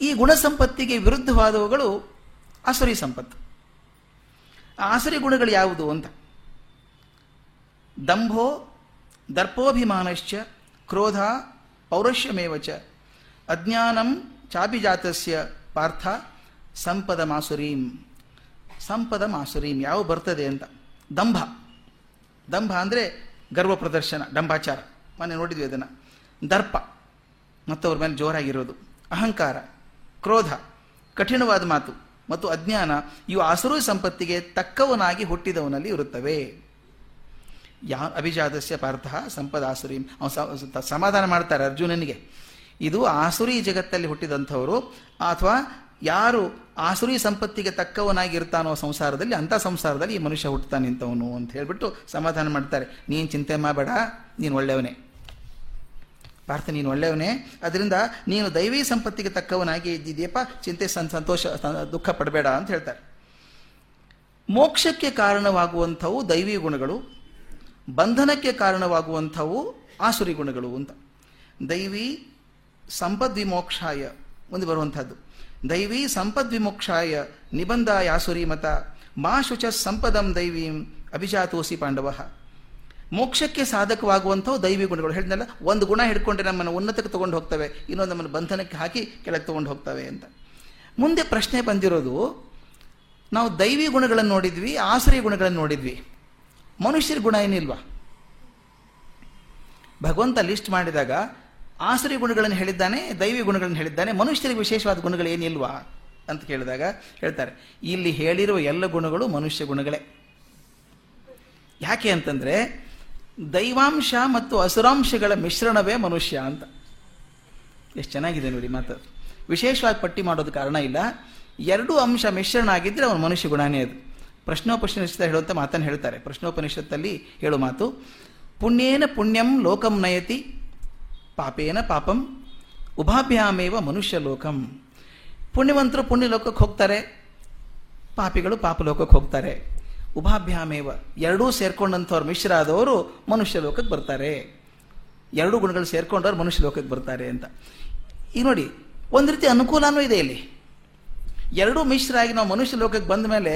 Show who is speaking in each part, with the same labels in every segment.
Speaker 1: ಈ ಗುಣ ಸಂಪತ್ತಿಗೆ ವಿರುದ್ಧವಾದವುಗಳು ಆಸುರಿ ಸಂಪತ್ತು. ಆಸುರಿ ಗುಣಗಳು ಯಾವುದು ಅಂತ? ದಂಭೋ ದರ್ಪೋಭಿಮಾನಶ್ಚ ಕ್ರೋಧ ಪೌರುಷ್ಯಮೇವ ಚ. ಅಜ್ಞಾನಂ ಚಾಪಿಜಾತಸ್ಯ ಪಾರ್ಥ ಸಂಪದ ಮಾಸುರೀಂ ಸಂಪದ ಮಾಸುರೀಂ ಯಾವ ಬರ್ತದೆ ಅಂತ? ದಂಭ. ದಂಭ ಅಂದರೆ ಗರ್ವ ಪ್ರದರ್ಶನ ಡಂಭಾಚಾರ ಮೊನ್ನೆ ನೋಡಿದ್ವಿ ಅದನ್ನು. ದರ್ಪ. ಮತ್ತವ್ರ ಮೇಲೆ ಜೋರಾಗಿರೋದು. ಅಹಂಕಾರ. ಕ್ರೋಧ, ಕಠಿಣವಾದ ಮಾತು ಮತ್ತು ಅಜ್ಞಾನ ಇವು ಆಸುರು ಸಂಪತ್ತಿಗೆ ತಕ್ಕವನಾಗಿ ಹುಟ್ಟಿದವನಲ್ಲಿ ಇರುತ್ತವೆ. ಯಾ ಅಭಿಜಾತಸ್ಯ ಪಾರ್ಥ ಸಂಪದ ಆಸುರಿ. ಸಮಾಧಾನ ಮಾಡ್ತಾರೆ ಅರ್ಜುನನಿಗೆ. ಇದು ಆಸುರಿ ಜಗತ್ತಲ್ಲಿ ಹುಟ್ಟಿದಂಥವರು ಅಥವಾ ಯಾರು ಆಸುರಿ ಸಂಪತ್ತಿಗೆ ತಕ್ಕವನಾಗಿರ್ತಾನೋ ಸಂಸಾರದಲ್ಲಿ ಅಂಥ ಸಂಸಾರದಲ್ಲಿ ಈ ಮನುಷ್ಯ ಹುಟ್ಟುತ್ತಾನೆ ಅಂತವನು ಅಂತ ಹೇಳಿಬಿಟ್ಟು ಸಮಾಧಾನ ಮಾಡ್ತಾರೆ. ನೀನು ಚಿಂತೆ ಮಾಡಬೇಡ, ನೀನು ಒಳ್ಳೆಯವನೇ. ಪಾರ್ಥ ನೀನು ಒಳ್ಳೆಯವನೇ. ಅದರಿಂದ ನೀನು ದೈವಿ ಸಂಪತ್ತಿಗೆ ತಕ್ಕವನಾಗಿ ಇದ್ದಿದೆಯಪ್ಪ, ಚಿಂತೆ ಸಂತೋಷ ದುಃಖ ಪಡಬೇಡ ಅಂತ ಹೇಳ್ತಾರೆ. ಮೋಕ್ಷಕ್ಕೆ ಕಾರಣವಾಗುವಂಥವು ದೈವಿ ಗುಣಗಳು, ಬಂಧನಕ್ಕೆ ಕಾರಣವಾಗುವಂಥವು ಆಸುರಿ ಗುಣಗಳು ಅಂತ. ದೈವಿ ಸಂಪದ್ವಿಮೋಕ್ಷಾಯ ಮುಂದೆ ಬರುವಂಥದ್ದು. ದೈವಿ ಸಂಪದ್ವಿಮೋಕ್ಷಾಯ ನಿಬಂಧ ಆಸುರಿ ಮತ, ಮಾ ಶುಚ ಸಂಪದಂ ದೈವೀಂ ಅಭಿಜಾತೋಸಿ ಪಾಂಡವ. ಮೋಕ್ಷಕ್ಕೆ ಸಾಧಕವಾಗುವಂಥವು ದೈವಿ ಗುಣಗಳು. ಹೇಳಿದ್ನಲ್ಲ, ಒಂದು ಗುಣ ಹಿಡ್ಕೊಂಡ್ರೆ ನಮ್ಮನ್ನು ಉನ್ನತಕ್ಕೆ ತಗೊಂಡು ಹೋಗ್ತವೆ, ಇನ್ನೊಂದು ನಮ್ಮನ್ನು ಬಂಧನಕ್ಕೆ ಹಾಕಿ ಕೆಳಗೆ ತಗೊಂಡು ಹೋಗ್ತವೆ ಅಂತ. ಮುಂದೆ ಪ್ರಶ್ನೆ ಬಂದಿರೋದು, ನಾವು ದೈವಿ ಗುಣಗಳನ್ನು ನೋಡಿದ್ವಿ ಆಸರಿ ಗುಣಗಳನ್ನು ನೋಡಿದ್ವಿ. ಮನುಷ್ಯರ ಗುಣ ಏನಿಲ್ವಾ? ಭಗವಂತ ಲಿಸ್ಟ್ ಮಾಡಿದಾಗ ಆಸರಿ ಗುಣಗಳನ್ನು ಹೇಳಿದ್ದಾನೆ, ದೈವಿ ಗುಣಗಳನ್ನು ಹೇಳಿದ್ದಾನೆ, ಮನುಷ್ಯರಿಗೆ ವಿಶೇಷವಾದ ಗುಣಗಳು ಏನಿಲ್ವಾ ಅಂತ ಕೇಳಿದಾಗ ಹೇಳ್ತಾರೆ, ಇಲ್ಲಿ ಹೇಳಿರುವ ಎಲ್ಲ ಗುಣಗಳು ಮನುಷ್ಯ ಗುಣಗಳೇ. ಯಾಕೆ ಅಂತಂದ್ರೆ ದೈವಾಂಶ ಮತ್ತು ಅಸುರಾಂಶಗಳ ಮಿಶ್ರಣವೇ ಮನುಷ್ಯ ಅಂತ. ಎಷ್ಟು ಚೆನ್ನಾಗಿದೆ ನೋಡಿ ಮಾತು. ವಿಶೇಷವಾಗಿ ಪಟ್ಟಿ ಮಾಡೋದು ಕಾರಣ ಇಲ್ಲ. ಎರಡು ಅಂಶ ಮಿಶ್ರಣ ಆಗಿದ್ರೆ ಅವನು ಮನುಷ್ಯ ಗುಣನೇ ಅದು. ಪ್ರಶ್ನೋಪನಿಷತ್ ಹೇಳುವಂಥ ಮಾತನ್ನು ಹೇಳ್ತಾರೆ. ಪ್ರಶ್ನೋಪನಿಷತ್ತಲ್ಲಿ ಹೇಳು ಮಾತು. ಪುಣ್ಯೇನ ಪುಣ್ಯಂ ಲೋಕಂ ನಯತಿ, ಪಾಪೇನ ಪಾಪಂ, ಉಭಾಭ್ಯಾಮೇವ ಮನುಷ್ಯ ಲೋಕಂ. ಪುಣ್ಯವಂತರು ಪುಣ್ಯ ಲೋಕಕ್ಕೆ ಹೋಗ್ತಾರೆ, ಪಾಪಿಗಳು ಪಾಪ ಲೋಕಕ್ಕೆ ಹೋಗ್ತಾರೆ. ಉಭಾಭ್ಯಾಮೇವ ಎರಡೂ ಸೇರ್ಕೊಂಡಂಥವ್ರು ಮಿಶ್ರ ಆದವರು ಮನುಷ್ಯ ಲೋಕಕ್ಕೆ ಬರ್ತಾರೆ. ಎರಡೂ ಗುಣಗಳು ಸೇರ್ಕೊಂಡವ್ರು ಮನುಷ್ಯ ಲೋಕಕ್ಕೆ ಬರ್ತಾರೆ ಅಂತ. ಈಗ ನೋಡಿ, ಒಂದು ರೀತಿ ಅನುಕೂಲನೂ ಇದೆ ಇಲ್ಲಿ. ಎರಡೂ ಮಿಶ್ರ ಆಗಿ ನಾವು ಮನುಷ್ಯ ಲೋಕಕ್ಕೆ ಬಂದ ಮೇಲೆ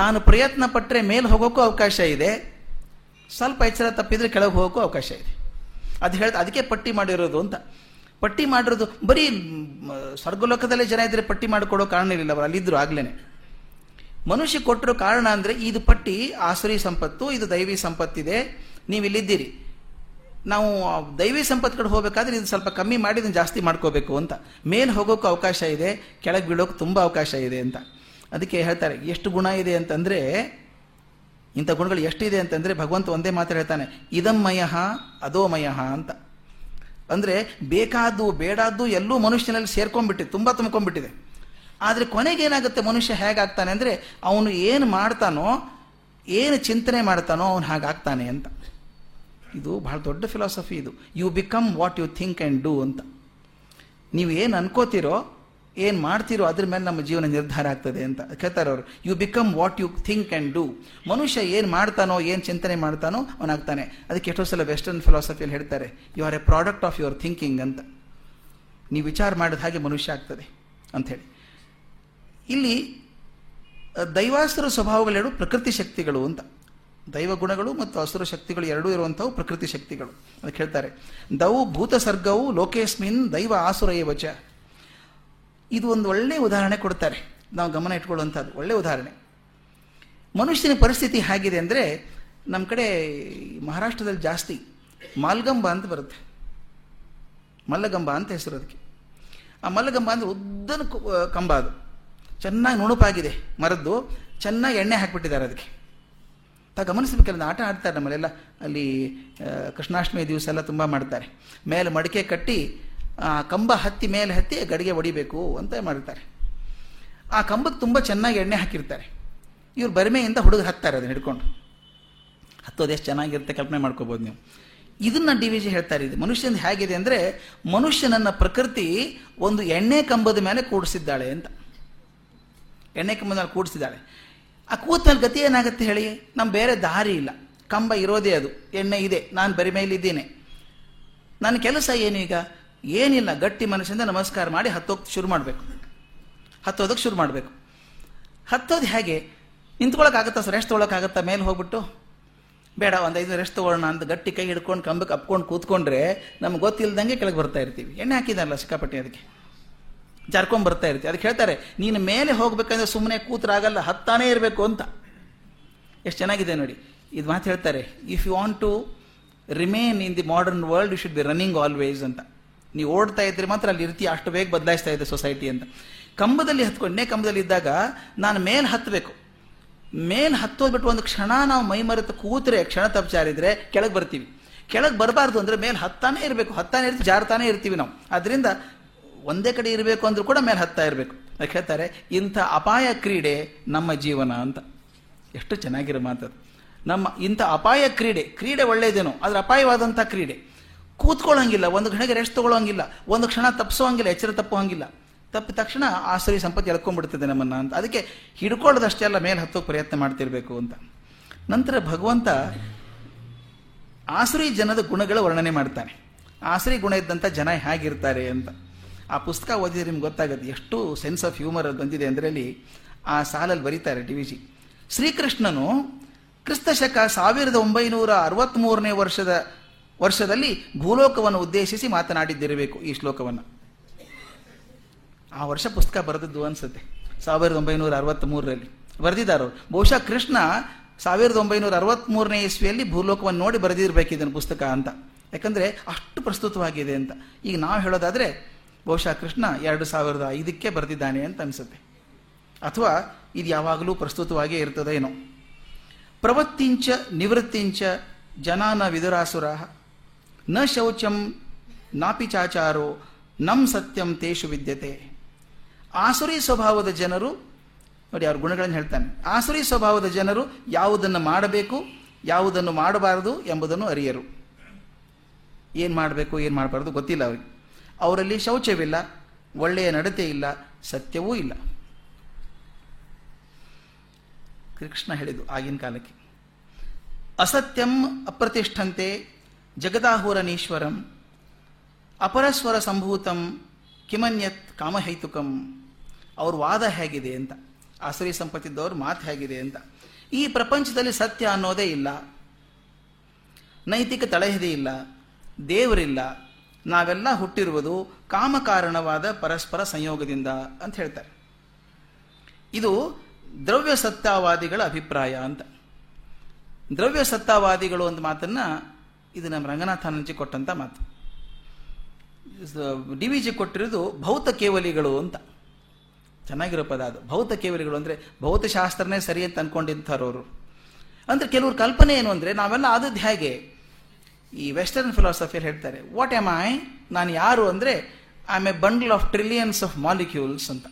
Speaker 1: ನಾನು ಪ್ರಯತ್ನ ಪಟ್ಟರೆ ಮೇಲೆ ಹೋಗೋಕ್ಕೂ ಅವಕಾಶ ಇದೆ. ಸ್ವಲ್ಪ ಎಚ್ಚರ ತಪ್ಪಿದ್ರೆ ಕೆಳಗೆ ಹೋಗೋಕ್ಕೂ ಅವಕಾಶ ಇದೆ. ಅದು ಹೇಳ್ತಾ ಅದಕ್ಕೆ ಪಟ್ಟಿ ಮಾಡಿರೋದು ಅಂತ. ಪಟ್ಟಿ ಮಾಡಿರೋದು, ಬರೀ ಸ್ವರ್ಗಲೋಕದಲ್ಲೇ ಜನ ಇದ್ದರೆ ಪಟ್ಟಿ ಮಾಡಿಕೊಡೋ ಕಾರಣ ಇರಲಿಲ್ಲ ಅವರು ಇದ್ದರೂ ಆಗ್ಲೇನೆ. ಮನುಷ್ಯ ಕೊಟ್ಟಿರೋ ಕಾರಣ ಅಂದರೆ ಇದು ಪಟ್ಟಿ ಆಸುರಿ ಸಂಪತ್ತು, ಇದು ದೈವಿ ಸಂಪತ್ತಿದೆ, ನೀವು ಇಲ್ಲಿದ್ದೀರಿ. ನಾವು ದೈವಿ ಸಂಪತ್ತು ಕಡೆ ಹೋಗಬೇಕಾದ್ರೆ ಇದು ಸ್ವಲ್ಪ ಕಮ್ಮಿ ಮಾಡಿ, ಇದನ್ನು ಜಾಸ್ತಿ ಮಾಡ್ಕೋಬೇಕು ಅಂತ. ಮೇಲೆ ಹೋಗೋಕೆ ಅವಕಾಶ ಇದೆ, ಕೆಳಗೆ ಬೀಳೋಕೆ ತುಂಬ ಅವಕಾಶ ಇದೆ ಅಂತ. ಅದಕ್ಕೆ ಹೇಳ್ತಾರೆ, ಎಷ್ಟು ಗುಣ ಇದೆ ಅಂತಂದರೆ, ಇಂಥ ಗುಣಗಳು ಎಷ್ಟಿದೆ ಅಂತಂದರೆ ಭಗವಂತ ಒಂದೇ ಮಾತು ಹೇಳ್ತಾನೆ, ಇದಮ್ಮಯ ಅಧೋಮಯ ಅಂತ. ಅಂದರೆ ಬೇಕಾದ್ದು, ಬೇಡಾದ್ದು ಎಲ್ಲೂ ಮನುಷ್ಯನಲ್ಲಿ ಸೇರ್ಕೊಂಡ್ಬಿಟ್ಟಿದೆ, ತುಂಬ ತುಂಬ್ಕೊಂಡ್ಬಿಟ್ಟಿದೆ ಆದ್ರೆ ಕೊನೆಗೆ ಏನಾಗುತ್ತೆ ಮನುಷ್ಯ ಹೇಗಾಗ್ತಾನೆ ಅಂದರೆ ಅವನು ಏನು ಮಾಡ್ತಾನೋ, ಏನು ಚಿಂತನೆ ಮಾಡ್ತಾನೋ ಅವನು ಹಾಗಾಗ್ತಾನೆ ಅಂತ. ಇದು ಬಹಳ ದೊಡ್ಡ ಫಿಲಾಸಫಿ ಇದು. You become what you think and do ಅಂತ. ನೀವು ಏನು ಅನ್ಕೋತಿರೋ, ಏನು ಮಾಡ್ತಿರೋ ಅದ್ರ ಮೇಲೆ ನಮ್ಮ ಜೀವನ ನಿರ್ಧಾರ ಆಗ್ತದೆ ಅಂತ ಕೇಳ್ತಾರೆ ಅವರು. You become what you think and do ಮನುಷ್ಯ ಏನು ಮಾಡ್ತಾನೋ, ಏನು ಚಿಂತನೆ ಮಾಡ್ತಾನೋ ಅವನಾಗ್ತಾನೆ. ಅದಕ್ಕೆ ಎಷ್ಟೋ ಸಲ ವೆಸ್ಟರ್ನ್ ಫಿಲಾಸಫಿಯಲ್ಲಿ ಹೇಳ್ತಾರೆ you are a product of your thinking ಅಂತ. ನೀವು ವಿಚಾರ ಮಾಡಿದ ಹಾಗೆ ಮನುಷ್ಯ ಆಗ್ತದೆ ಅಂಥೇಳಿ ಇಲ್ಲಿ ದೈವಾಸುರ ಸ್ವಭಾವಗಳೆರಡು ಪ್ರಕೃತಿ ಶಕ್ತಿಗಳು ಅಂತ. ದೈವ ಗುಣಗಳು ಮತ್ತು ಅಸುರ ಶಕ್ತಿಗಳು ಎರಡೂ ಇರುವಂಥವು ಪ್ರಕೃತಿ ಶಕ್ತಿಗಳು ಅದಕ್ಕೆ ಹೇಳ್ತಾರೆ. ದೌ ಭೂತ ಸರ್ಗವು ಲೋಕೇಸ್ಮಿನ್ ದೈವ ಆಸುರ ಏವಚ ಇದು ಒಂದು ಒಳ್ಳೆಯ ಉದಾಹರಣೆ ಕೊಡ್ತಾರೆ. ನಾವು ಗಮನ ಇಟ್ಕೊಳ್ಳುವಂಥದ್ದು ಒಳ್ಳೆಯ ಉದಾಹರಣೆ. ಮನುಷ್ಯನ ಪರಿಸ್ಥಿತಿ ಹೇಗಿದೆ ಅಂದರೆ ನಮ್ಮ ಕಡೆ ಮಹಾರಾಷ್ಟ್ರದಲ್ಲಿ ಜಾಸ್ತಿ ಮಾಲ್ಗಂಬ ಅಂತ ಬರುತ್ತೆ. ಮಲ್ಲಗಂಬ ಅಂತ ಹೆಸರು ಅದಕ್ಕೆ. ಆ ಮಲ್ಲಗಂಬ ಅಂದರೆ ಉದ್ದನ ಕಂಬ ಅದು. ಚೆನ್ನಾಗಿ ನುಣುಪಾಗಿದೆ ಮರದ್ದು, ಚೆನ್ನಾಗಿ ಎಣ್ಣೆ ಹಾಕಿಬಿಟ್ಟಿದ್ದಾರೆ ಅದಕ್ಕೆ. ತಾ ಗಮನಿಸಬೇಕಲ್ಲ ಆಟ ಆಡ್ತಾರೆ ನಮ್ಮಲ್ಲೆಲ್ಲ. ಅಲ್ಲಿ ಕೃಷ್ಣಾಷ್ಟಮಿ ದಿವಸ ಎಲ್ಲ ತುಂಬ ಮಾಡ್ತಾರೆ. ಮೇಲೆ ಮಡಿಕೆ ಕಟ್ಟಿ, ಆ, ಕಂಬ ಹತ್ತಿ ಮೇಲೆ ಹತ್ತಿ ಗಡಿಗೆ ಹೊಡಿಬೇಕು ಅಂತ ಮಾಡ್ತಾರೆ ಆ ಕಂಬಕ್ಕೆ ತುಂಬ ಚೆನ್ನಾಗಿ ಎಣ್ಣೆ ಹಾಕಿರ್ತಾರೆ. ಇವ್ರು ಬರಿಮೆಯಿಂದ ಹುಡುಗ ಹತ್ತಾರೆ ಅದನ್ನ ಹಿಡ್ಕೊಂಡು. ಹತ್ತೋದು ಎಷ್ಟು ಚೆನ್ನಾಗಿರುತ್ತೆ ಕಲ್ಪನೆ ಮಾಡ್ಕೋಬೋದು ನೀವು. ಇದನ್ನ ಡಿ ವಿ ಜಿ ಹೇಳ್ತಾರೆ ಇದು ಮನುಷ್ಯನ ಹೇಗಿದೆ ಅಂದರೆ, ಮನುಷ್ಯನನ್ನ ಪ್ರಕೃತಿ ಒಂದು ಎಣ್ಣೆ ಕಂಬದ ಮೇಲೆ ಕೂಡಿಸಿದ್ದಾಳೆ ಅಂತ. ಎಣ್ಣೆ ಕಂಬದಲ್ಲಿ ಕೂಡಿಸಿದ್ದಾಳೆ. ಆ ಕೂತಲ್ಲಿ ಗತಿ ಏನಾಗುತ್ತೆ ಹೇಳಿ? ನಮ್ಮ ಬೇರೆ ದಾರಿ ಇಲ್ಲ. ಕಂಬ ಇರೋದೇ ಅದು. ಎಣ್ಣೆ ಇದೆ. ನಾನು ಬರಿ ಮೇಲಿದ್ದೀನಿ. ನನ್ನ ಕೆಲಸ ಏನು ಈಗ? ಏನಿಲ್ಲ. ಗಟ್ಟಿ ಮನಸ್ಸಿಂದ ನಮಸ್ಕಾರ ಮಾಡಿ ಹತ್ತೋಗ್ ಶುರು ಮಾಡಬೇಕು. ಹತ್ತೋದಕ್ಕೆ ಶುರು ಮಾಡಬೇಕು. ಹತ್ತೋದು ಹೇಗೆ? ನಿಂತ್ಕೊಳ್ಳೋಕ್ಕಾಗತ್ತಾ ಸರ್? ರೆಸ್ಟ್ ತೊಗೊಳಕ್ಕಾಗತ್ತಾ ಮೇಲೆ ಹೋಗ್ಬಿಟ್ಟು? ಬೇಡ, ಒಂದು ಐದು ರೆಸ್ಟ್ ತೊಗೊಳ್ಳೋಣ ಅಂತ ಗಟ್ಟಿ ಕೈ ಹಿಡ್ಕೊಂಡು ಕಂಬಕ್ಕೆ ಅಪ್ಕೊಂಡು ಕೂತ್ಕೊಂಡ್ರೆ ನಮ್ಗೆ ಗೊತ್ತಿಲ್ಲದಂಗೆ ಕೆಳಗೆ ಬರ್ತಾ ಇರ್ತೀವಿ. ಎಣ್ಣೆ ಹಾಕಿದಾರಲ್ಲ ಸಿಕ್ಕಾಪಟ್ಟೆ ಅದಕ್ಕೆ. ಜಾರ್ಕೊಂಡ್ ಬರ್ತಾ ಇರ್ತೀವಿ ಅದಕ್ಕೆ ಹೇಳ್ತಾರೆ, ನೀನು ಮೇಲೆ ಹೋಗ್ಬೇಕಂದ್ರೆ ಸುಮ್ಮನೆ ಕೂತರಾಗಲ್ಲ, ಹತ್ತಾನೇ ಇರಬೇಕು ಅಂತ. ಎಷ್ಟು ಚೆನ್ನಾಗಿದೆ ನೋಡಿ. ಇದು ಮಾತು ಹೇಳ್ತಾರೆ if you want to remain in the modern world you should be running always ಅಂತ. ನೀವು ಓಡ್ತಾ ಇದ್ರೆ ಮಾತ್ರ ಅಲ್ಲಿ ಇರ್ತೀಯ, ಅಷ್ಟು ಬೇಗ ಬದಲಾಯಿಸ್ತಾ ಇದೆ ಸೊಸೈಟಿ ಅಂತ. ಕಂಬದಲ್ಲಿ ಹತ್ಕೊಂಡೇ ಕಂಬದಲ್ಲಿ ಇದ್ದಾಗ ನಾನು ಮೇಲೆ ಹತ್ತಬೇಕು ಮೇಲೆ ಹತ್ತೋದ್ಬಿಟ್ಟು ಒಂದು ಕ್ಷಣ ನಾವು ಮೈ ಮರೆತು ಕೂತ್ರೆ, ಕ್ಷಣ ತಪ್ಚಾರಿದ್ರೆ ಕೆಳಗೆ ಬರ್ತೀವಿ. ಕೆಳಗೆ ಬರಬಾರ್ದು ಅಂದ್ರೆ ಮೇಲೆ ಹತ್ತಾನೇ ಇರಬೇಕು. ಹತ್ತಾನೇ ಇರ್ತೀವಿ, ಜಾರ್ತಾನೆ ಇರ್ತೀವಿ ನಾವು. ಅದರಿಂದ ಒಂದೇ ಕಡೆ ಇರಬೇಕು ಅಂದರೂ ಕೂಡ ಮೇಲೆ ಹತ್ತಾ ಇರಬೇಕು. ಯಾಕೆ ಹೇಳ್ತಾರೆ, ಇಂಥ ಅಪಾಯ ಕ್ರೀಡೆ ನಮ್ಮ ಜೀವನ ಅಂತ. ಎಷ್ಟು ಚೆನ್ನಾಗಿರೋ ಮಾತದು ನಮ್ಮ ಇಂಥ ಅಪಾಯ ಕ್ರೀಡೆ ಕ್ರೀಡೆ ಒಳ್ಳೆಯದೇನೋ ಆದರೆ ಅಪಾಯವಾದಂಥ ಕ್ರೀಡೆ. ಕೂತ್ಕೊಳ್ಳೋಂಗಿಲ್ಲ, ಒಂದು ಕ್ಷಣಕ್ಕೆ ರೆಸ್ಟ್ ತೊಗೊಳ್ಳೋಂಗಿಲ್ಲ, ಒಂದು ಕ್ಷಣ ತಪ್ಪಿಸೋಂಗಿಲ್ಲ ಎಚ್ಚರ ತಪ್ಪುವಂಗಿಲ್ಲ. ತಪ್ಪಿದ ತಕ್ಷಣ ಆಶ್ರಯ ಸಂಪತ್ತು ಎಳ್ಕೊಂಡ್ಬಿಡ್ತದೆ ನಮ್ಮನ್ನ ಅಂತ. ಅದಕ್ಕೆ ಹಿಡ್ಕೊಳ್ಳೋದಷ್ಟೇ ಅಲ್ಲ, ಮೇಲೆ ಹತ್ತೋಕೆ ಪ್ರಯತ್ನ ಮಾಡ್ತಿರ್ಬೇಕು ಅಂತ. ನಂತರ ಭಗವಂತ ಆಸುರಿ ಜನದ ಗುಣಗಳ ವರ್ಣನೆ ಮಾಡ್ತಾನೆ. ಆಸುರಿ ಗುಣ ಇದ್ದಂಥ ಜನ ಹೇಗಿರ್ತಾರೆ ಅಂತ. ಆ ಪುಸ್ತಕ ಓದಿದ್ರೆ ನಿಮ್ಗೆ ಗೊತ್ತಾಗುತ್ತೆ ಎಷ್ಟು ಸೆನ್ಸ್ ಆಫ್ ಹ್ಯೂಮರ್ ಅದು ಬಂದಿದೆ ಅದರಲ್ಲಿ ಆ ಸಾಲಲ್ಲಿ ಬರೀತಾರೆ ಡಿ ವಿ ಜಿ. ಶ್ರೀಕೃಷ್ಣನು ಕ್ರಿಸ್ತ ಶಕ ಸಾವಿರದ ಒಂಬೈನೂರ ಅರವತ್ತ್ಮೂರನೇ ವರ್ಷದ, ವರ್ಷದಲ್ಲಿ ಭೂಲೋಕವನ್ನು ಉದ್ದೇಶಿಸಿ ಮಾತನಾಡಿದ್ದಿರಬೇಕು ಈ ಶ್ಲೋಕವನ್ನು. ಆ ವರ್ಷ ಪುಸ್ತಕ ಬರೆದದ್ದು ಅನ್ಸುತ್ತೆ, ಸಾವಿರದ ಒಂಬೈನೂರ ಅರವತ್ತ್ಮೂರರಲ್ಲಿ ಬರೆದಿದ್ದಾರೋ ಬಹುಶಃ ಕೃಷ್ಣ ಸಾವಿರದ ಒಂಬೈನೂರ ಅರವತ್ತ್ಮೂರನೇ ಇಸ್ವಿಯಲ್ಲಿ ಭೂಲೋಕವನ್ನು ನೋಡಿ ಬರೆದಿರಬೇಕು ಇದನ್ನು ಪುಸ್ತಕ ಅಂತ. ಯಾಕಂದರೆ ಅಷ್ಟು ಪ್ರಸ್ತುತವಾಗಿದೆ ಅಂತ. ಈಗ ನಾವು ಹೇಳೋದಾದ್ರೆ ಬಹುಶಃ ಕೃಷ್ಣ ಎರಡು ಸಾವಿರದ ಐದಕ್ಕೆ ಬರೆದಿದ್ದಾನೆ ಅಂತ ಅನಿಸುತ್ತೆ. ಅಥವಾ ಇದು ಯಾವಾಗಲೂ ಪ್ರಸ್ತುತವಾಗೇ ಇರ್ತದೇನೋ. ಪ್ರವೃತ್ತಿಂಚ ನಿವೃತ್ತಿಂಚ ಜನಾನ ವಿದುರಾಸುರ ನ ಶೌಚಂ ನಾಪಿ ಚಾಚಾರೋ, ನಂ ಸತ್ಯಂ ತೇಷು ವಿದ್ಯತೆ. ಆಸುರಿ ಸ್ವಭಾವದ ಜನರು, ನೋಡಿ ಅವ್ರ ಗುಣಗಳನ್ನು ಹೇಳ್ತಾನೆ. ಆಸುರಿ ಸ್ವಭಾವದ ಜನರು ಯಾವುದನ್ನು ಮಾಡಬೇಕು, ಯಾವುದನ್ನು ಮಾಡಬಾರದು ಎಂಬುದನ್ನು ಅರಿಯರು. ಏನು ಮಾಡಬೇಕು, ಏನು ಮಾಡಬಾರ್ದು ಗೊತ್ತಿಲ್ಲ ಅವರಿಗೆ. ಅವರಲ್ಲಿ ಶೌಚವಿಲ್ಲ, ಒಳ್ಳೆಯ ನಡತೆ ಇಲ್ಲ, ಸತ್ಯವೂ ಇಲ್ಲ. ಕೃಷ್ಣ ಹೇಳಿದ್ದು ಆಗಿನ ಕಾಲಕ್ಕೆ, ಅಸತ್ಯಂ ಅಪ್ರತಿಷ್ಠಂತೆ ಜಗದಾಹುರನೀಶ್ವರಂ, ಅಪರಸ್ವರ ಸಂಭೂತಂ ಕಿಮನ್ಯತ್ ಕಾಮಹೈತುಕಂ. ಅವ್ರ ವಾದ ಹೇಗಿದೆ ಅಂತ, ಆಸರಿ ಸಂಪತ್ತಿದ್ದವ್ರ ಮಾತು ಹೇಗಿದೆ ಅಂತ. ಈ ಪ್ರಪಂಚದಲ್ಲಿ ಸತ್ಯ ಅನ್ನೋದೇ ಇಲ್ಲ, ನೈತಿಕ ತಳಹದಿ ಇಲ್ಲ, ದೇವರಿಲ್ಲ ನಾವೆಲ್ಲ ಹುಟ್ಟಿರುವುದು ಕಾಮಕಾರಣವಾದ ಪರಸ್ಪರ ಸಂಯೋಗದಿಂದ ಅಂತ ಹೇಳ್ತಾರೆ. ಇದು ದ್ರವ್ಯ ಸತ್ತಾವಾದಿಗಳ ಅಭಿಪ್ರಾಯ ಅಂತ. ದ್ರವ್ಯ ಸತ್ತಾವಾದಿಗಳು ಒಂದು ಮಾತನ್ನ ಇದು ನಮ್ಮ ರಂಗನಾಥಾನಂಜಿ ಕೊಟ್ಟಂಥ ಮಾತು. ಡಿ ವಿ ಜಿ ಕೊಟ್ಟಿರೋದು ಭೌತ ಕೇವಲಿಗಳು ಅಂತ. ಚೆನ್ನಾಗಿರೋ ಪದ ಅದು. ಭೌತ ಕೇವಲಿಗಳು ಅಂದರೆ ಭೌತಶಾಸ್ತ್ರನೇ ಸರಿ ಅಂತ ಅನ್ಕೊಂಡಿರ್ತಾರವರು ಅಂದ್ರೆ ಕೆಲವ್ರ ಕಲ್ಪನೆ ಏನು ಅಂದ್ರೆ ನಾವೆಲ್ಲ ಆದದ್ದು ಹೇಗೆ? ಈ ವೆಸ್ಟರ್ನ್ ಫಿಲಾಸಫಿಯಲ್ಲಿ ಹೇಳ್ತಾರೆ ವಾಟ್ ಎಂ ಐ ನಾನು ಯಾರು ಅಂದರೆ I a bundle of trillions of molecules ಅಂತ.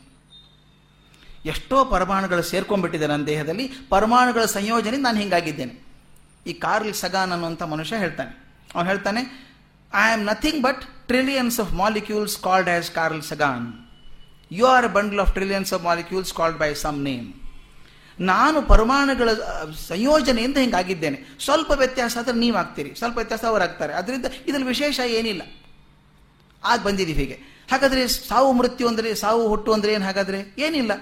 Speaker 1: ಎಷ್ಟೋ ಪರಮಾಣುಗಳು ಸೇರ್ಕೊಂಡ್ಬಿಟ್ಟಿದೆ ನನ್ನ ದೇಹದಲ್ಲಿ, ಪರಮಾಣುಗಳ ಸಂಯೋಜನೆ ನಾನು ಹಿಂಗಾಗಿದ್ದೇನೆ. ಈ ಕಾರ್ಲ್ ಸಗಾನ್ ಅನ್ನುವಂಥ ಮನುಷ್ಯ ಹೇಳ್ತಾನೆ. ಅವನು ಹೇಳ್ತಾನೆ I am nothing but trillions of molecules called as Carl Sagan you are bundle of trillions of molecules called by some name ನಾನು ಪರಮಾಣುಗಳ ಸಂಯೋಜನೆಯಿಂದ ಹಿಂಗಾಗಿದ್ದೇನೆ. ಸ್ವಲ್ಪ ವ್ಯತ್ಯಾಸ ಆದರೆ ನೀವು ಆಗ್ತೀರಿ ಸ್ವಲ್ಪ ವ್ಯತ್ಯಾಸ ಅವರಾಗ್ತಾರೆ. ಅದರಿಂದ ಇದರಲ್ಲಿ ವಿಶೇಷ ಏನಿಲ್ಲ. ಆಗ ಬಂದಿದ್ದೀವಿ ಹೀಗೆ. ಹಾಗಾದ್ರೆ ಸಾವು ಮೃತ್ಯು ಅಂದರೆ, ಸಾವು ಹುಟ್ಟು ಅಂದರೆ ಏನು ಹಾಗಾದರೆ? ಏನಿಲ್ಲ.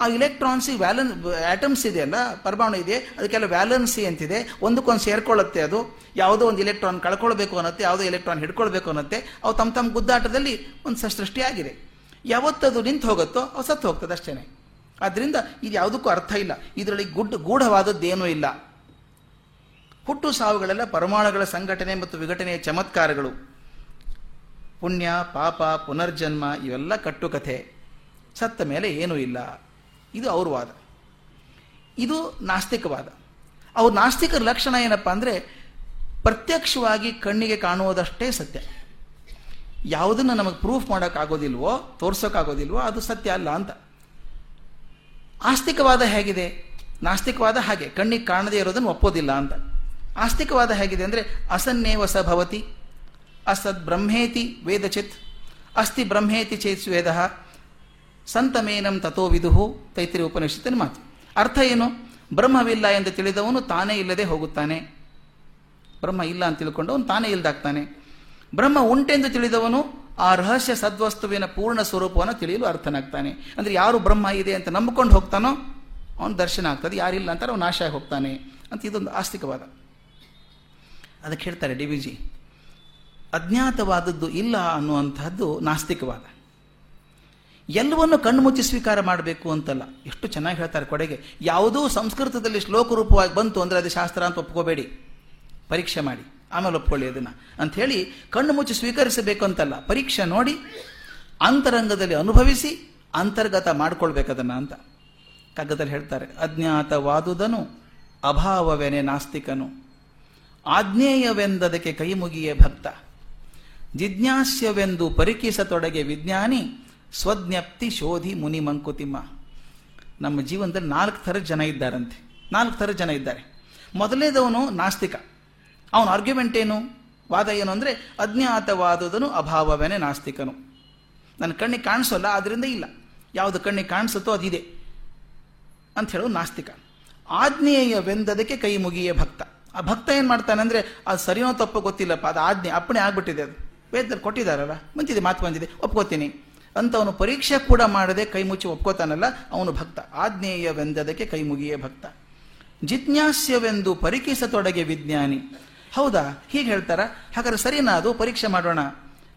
Speaker 1: ಆ ಇಲೆಕ್ಟ್ರಾನ್ಸಿ ವ್ಯಾಲೆನ್ಸ್ ಆಟಮ್ಸ್ ಇದೆಯಲ್ಲ ಪರಮಾಣು ಇದೆ. ಅದಕ್ಕೆಲ್ಲ ವ್ಯಾಲೆನ್ಸಿ ಅಂತಿದೆ. ಒಂದಕ್ಕೊಂದು ಸೇರ್ಕೊಳ್ಳುತ್ತೆ ಅದು. ಯಾವುದೋ ಒಂದು ಇಲೆಕ್ಟ್ರಾನ್ ಕಳ್ಕೊಳ್ಬೇಕು ಅನ್ನತ್ತೆ, ಯಾವುದೋ ಎಲೆಕ್ಟ್ರಾನ್ ಹಿಡ್ಕೊಳ್ಬೇಕು ಅನ್ನತ್ತೆ. ಅವು ತಮ್ಮ ತಮ್ಮ ಗುದ್ದಾಟದಲ್ಲಿ ಒಂದು ಸೃಷ್ಟಿಯಾಗಿದೆ. ಯಾವತ್ತದು ನಿಂತು ಹೋಗುತ್ತೋ, ಅವು ಸತ್ತು ಹೋಗ್ತದೆ ಅಷ್ಟೇನೆ. ಆದ್ರಿಂದ ಇದು ಯಾವುದಕ್ಕೂ ಅರ್ಥ ಇಲ್ಲ. ಇದರಲ್ಲಿ ಗುಡ್ ಗೂಢವಾದದ್ದೇನೂ ಇಲ್ಲ. ಹುಟ್ಟು ಸಾವುಗಳೆಲ್ಲ ಪರಮಾಣುಗಳ ಸಂಘಟನೆ ಮತ್ತು ವಿಘಟನೆಯ ಚಮತ್ಕಾರಗಳು. ಪುಣ್ಯ, ಪಾಪ, ಪುನರ್ಜನ್ಮ, ಇವೆಲ್ಲ ಕಟ್ಟುಕಥೆ. ಸತ್ತ ಮೇಲೆ ಏನೂ ಇಲ್ಲ. ಇದು ಅವ್ರ ವಾದ. ಇದು ನಾಸ್ತಿಕವಾದ. ಅವ್ರ ನಾಸ್ತಿಕರ ಲಕ್ಷಣ ಏನಪ್ಪ ಅಂದರೆ ಪ್ರತ್ಯಕ್ಷವಾಗಿ ಕಣ್ಣಿಗೆ ಕಾಣುವುದಷ್ಟೇ ಸತ್ಯ. ಯಾವುದನ್ನು ನಮಗೆ ಪ್ರೂಫ್ ಮಾಡೋಕ್ಕಾಗೋದಿಲ್ವೋ ತೋರ್ಸೋಕ್ಕಾಗೋದಿಲ್ವೋ ಅದು ಸತ್ಯ ಅಲ್ಲ ಅಂತ. ಆಸ್ತಿಕವಾದ ಹೇಗಿದೆ? ನಾಸ್ತಿಕವಾದ ಹಾಗೆ. ಕಣ್ಣಿಗೆ ಕಾಣದೇ ಇರೋದನ್ನು ಒಪ್ಪೋದಿಲ್ಲ ಅಂತ. ಆಸ್ತಿಕವಾದ ಹೇಗಿದೆ ಅಂದರೆ ಅಸನ್ನೇವ ಸ ಭವತಿ, ಅಸದ್ ಬ್ರಹ್ಮೇತಿ ವೇದಚಿತ್, ಅಸ್ತಿ ಬ್ರಹ್ಮೇತಿ ಚೇತ್ ವೇದ, ಸಂತಮೇನಂ ತಥೋ ವಿದುಹು ತೈತ್ರಿ ಉಪನಿಷತ್ತಿನ ಮಾತು. ಅರ್ಥ ಏನು? ಬ್ರಹ್ಮವಿಲ್ಲ ಎಂದು ತಿಳಿದವನು ತಾನೇ ಇಲ್ಲದೆ ಹೋಗುತ್ತಾನೆ. ಬ್ರಹ್ಮ ಇಲ್ಲ ಅಂತ ತಿಳ್ಕೊಂಡವನು ತಾನೇ ಇಲ್ದಾಗ್ತಾನೆ. ಬ್ರಹ್ಮ ಉಂಟೆಂದು ತಿಳಿದವನು ಆ ರಹಸ್ಯ ಸದ್ವಸ್ತುವಿನ ಪೂರ್ಣ ಸ್ವರೂಪವನ್ನು ತಿಳಿಯಲು ಅರ್ಥನಾಗ್ತಾನೆ. ಅಂದರೆ ಯಾರು ಬ್ರಹ್ಮ ಇದೆ ಅಂತ ನಂಬಿಕೊಂಡು ಹೋಗ್ತಾನೋ ಅವನು ದರ್ಶನ ಆಗ್ತದೆ, ಯಾರಿಲ್ಲ ಅಂತಾರೆ ಅವನು ನಾಶ ಆಗಿ ಹೋಗ್ತಾನೆ ಅಂತ ಇದೊಂದು ಆಸ್ತಿಕವಾದ. ಅದಕ್ಕೆ ಹೇಳ್ತಾರೆ ಡಿ ವಿ ಜಿ, ಅಜ್ಞಾತವಾದದ್ದು ಇಲ್ಲ ಅನ್ನುವಂಥದ್ದು ನಾಸ್ತಿಕವಾದ. ಎಲ್ಲವನ್ನು ಕಣ್ಣು ಮುಚ್ಚಿ ಸ್ವೀಕಾರ ಮಾಡಬೇಕು ಅಂತಲ್ಲ, ಎಷ್ಟು ಚೆನ್ನಾಗಿ ಹೇಳ್ತಾರೆ ಕೊಡೆಗೆ, ಯಾವುದೂ ಸಂಸ್ಕೃತದಲ್ಲಿ ಶ್ಲೋಕ ರೂಪವಾಗಿ ಬಂತು ಅಂದರೆ ಅದು ಶಾಸ್ತ್ರ ಅಂತ ಒಪ್ಕೋಬೇಡಿ. ಪರೀಕ್ಷೆ ಮಾಡಿ. ಆಮೇಲೆ ಒಪ್ಕೊಳ್ಳಿ ಅದನ್ನು. ಅಂಥೇಳಿ ಕಣ್ಣು ಮುಚ್ಚಿ ಸ್ವೀಕರಿಸಬೇಕು ಅಂತಲ್ಲ. ಪರೀಕ್ಷೆ ನೋಡಿ, ಅಂತರಂಗದಲ್ಲಿ ಅನುಭವಿಸಿ, ಅಂತರ್ಗತ ಅದನ್ನು ಅಂತ. ಕಗ್ಗದಲ್ಲಿ ಹೇಳ್ತಾರೆ, ಅಜ್ಞಾತವಾದುದನು, ಅಭಾವವೆನೆ ನಾಸ್ತಿಕನು. ಆಜ್ಞೇಯವೆಂದದಕ್ಕೆ ಕೈ ಮುಗಿಯೇ ಭಕ್ತ. ಜಿಜ್ಞಾಸ್ಯವೆಂದು ಪರಿಕಿಸತೊಡಗೆ ವಿಜ್ಞಾನಿ, ಸ್ವಜ್ಞಪ್ತಿ ಶೋಧಿ ಮುನಿ ಮಂಕುತಿಮ್ಮ. ನಮ್ಮ ಜೀವನದಲ್ಲಿ ನಾಲ್ಕು ಥರ ಜನ ಇದ್ದಾರಂತೆ. ನಾಲ್ಕು ಥರ ಜನ ಇದ್ದಾರೆ. ಮೊದಲನೇದವನು ನಾಸ್ತಿಕ. ಅವನ ಆರ್ಗ್ಯುಮೆಂಟ್ ಏನು? ವಾದ ಏನು ಅಂದರೆ, ಅಜ್ಞಾತವಾದದನು ಅಭಾವವೇನೆ ನಾಸ್ತಿಕನು. ನನ್ನ ಕಣ್ಣಿಗೆ ಕಾಣಿಸೋಲ್ಲ ಆದ್ದರಿಂದ ಇಲ್ಲ. ಯಾವುದು ಕಣ್ಣಿಗೆ ಕಾಣಿಸುತ್ತೋ ಅದಿದೆ. ಅಂತ ಹೇಳೋ ನಾಸ್ತಿಕ. ಆಜ್ಞೇಯವೆಂದದಕ್ಕೆ ಕೈ ಮುಗಿಯೇ ಭಕ್ತ. ಆ ಭಕ್ತ ಏನು ಮಾಡ್ತಾನೆ ಅಂದರೆ, ಅದು ಸರಿಯೋ ತಪ್ಪು ಗೊತ್ತಿಲ್ಲಪ್ಪ, ಅದು ಆಜ್ಞೆ, ಅಪ್ಪಣೆ ಆಗ್ಬಿಟ್ಟಿದೆ ಅದು. ವೇದದಲ್ಲಿ ಕೊಟ್ಟಿದ್ದಾರಲ್ಲ ಮುಂಚಿದೆ ಮಾತು ಬಂದಿದೆ, ಒಪ್ಕೋತೀನಿ. ಅಂತ ಅವನು ಪರೀಕ್ಷೆ ಕೂಡ ಮಾಡದೆ ಕೈ ಮುಚ್ಚಿ ಒಪ್ಕೋತಾನಲ್ಲ, ಅವನು ಭಕ್ತ. ಆಜ್ಞೇಯವೆಂದದಕ್ಕೆ ಕೈ ಮುಗಿಯೇ ಭಕ್ತ. ಜಿಜ್ಞಾಸ್ಯವೆಂದು ಪರಿಕಿಸತೊಡಗೆ ವಿಜ್ಞಾನಿ. ಹೌದಾ? ಹೀಗೆ ಹೇಳ್ತಾರ? ಹಾಗಾದ್ರೆ ಸರಿನಾ ಅದು? ಪರೀಕ್ಷೆ ಮಾಡೋಣ.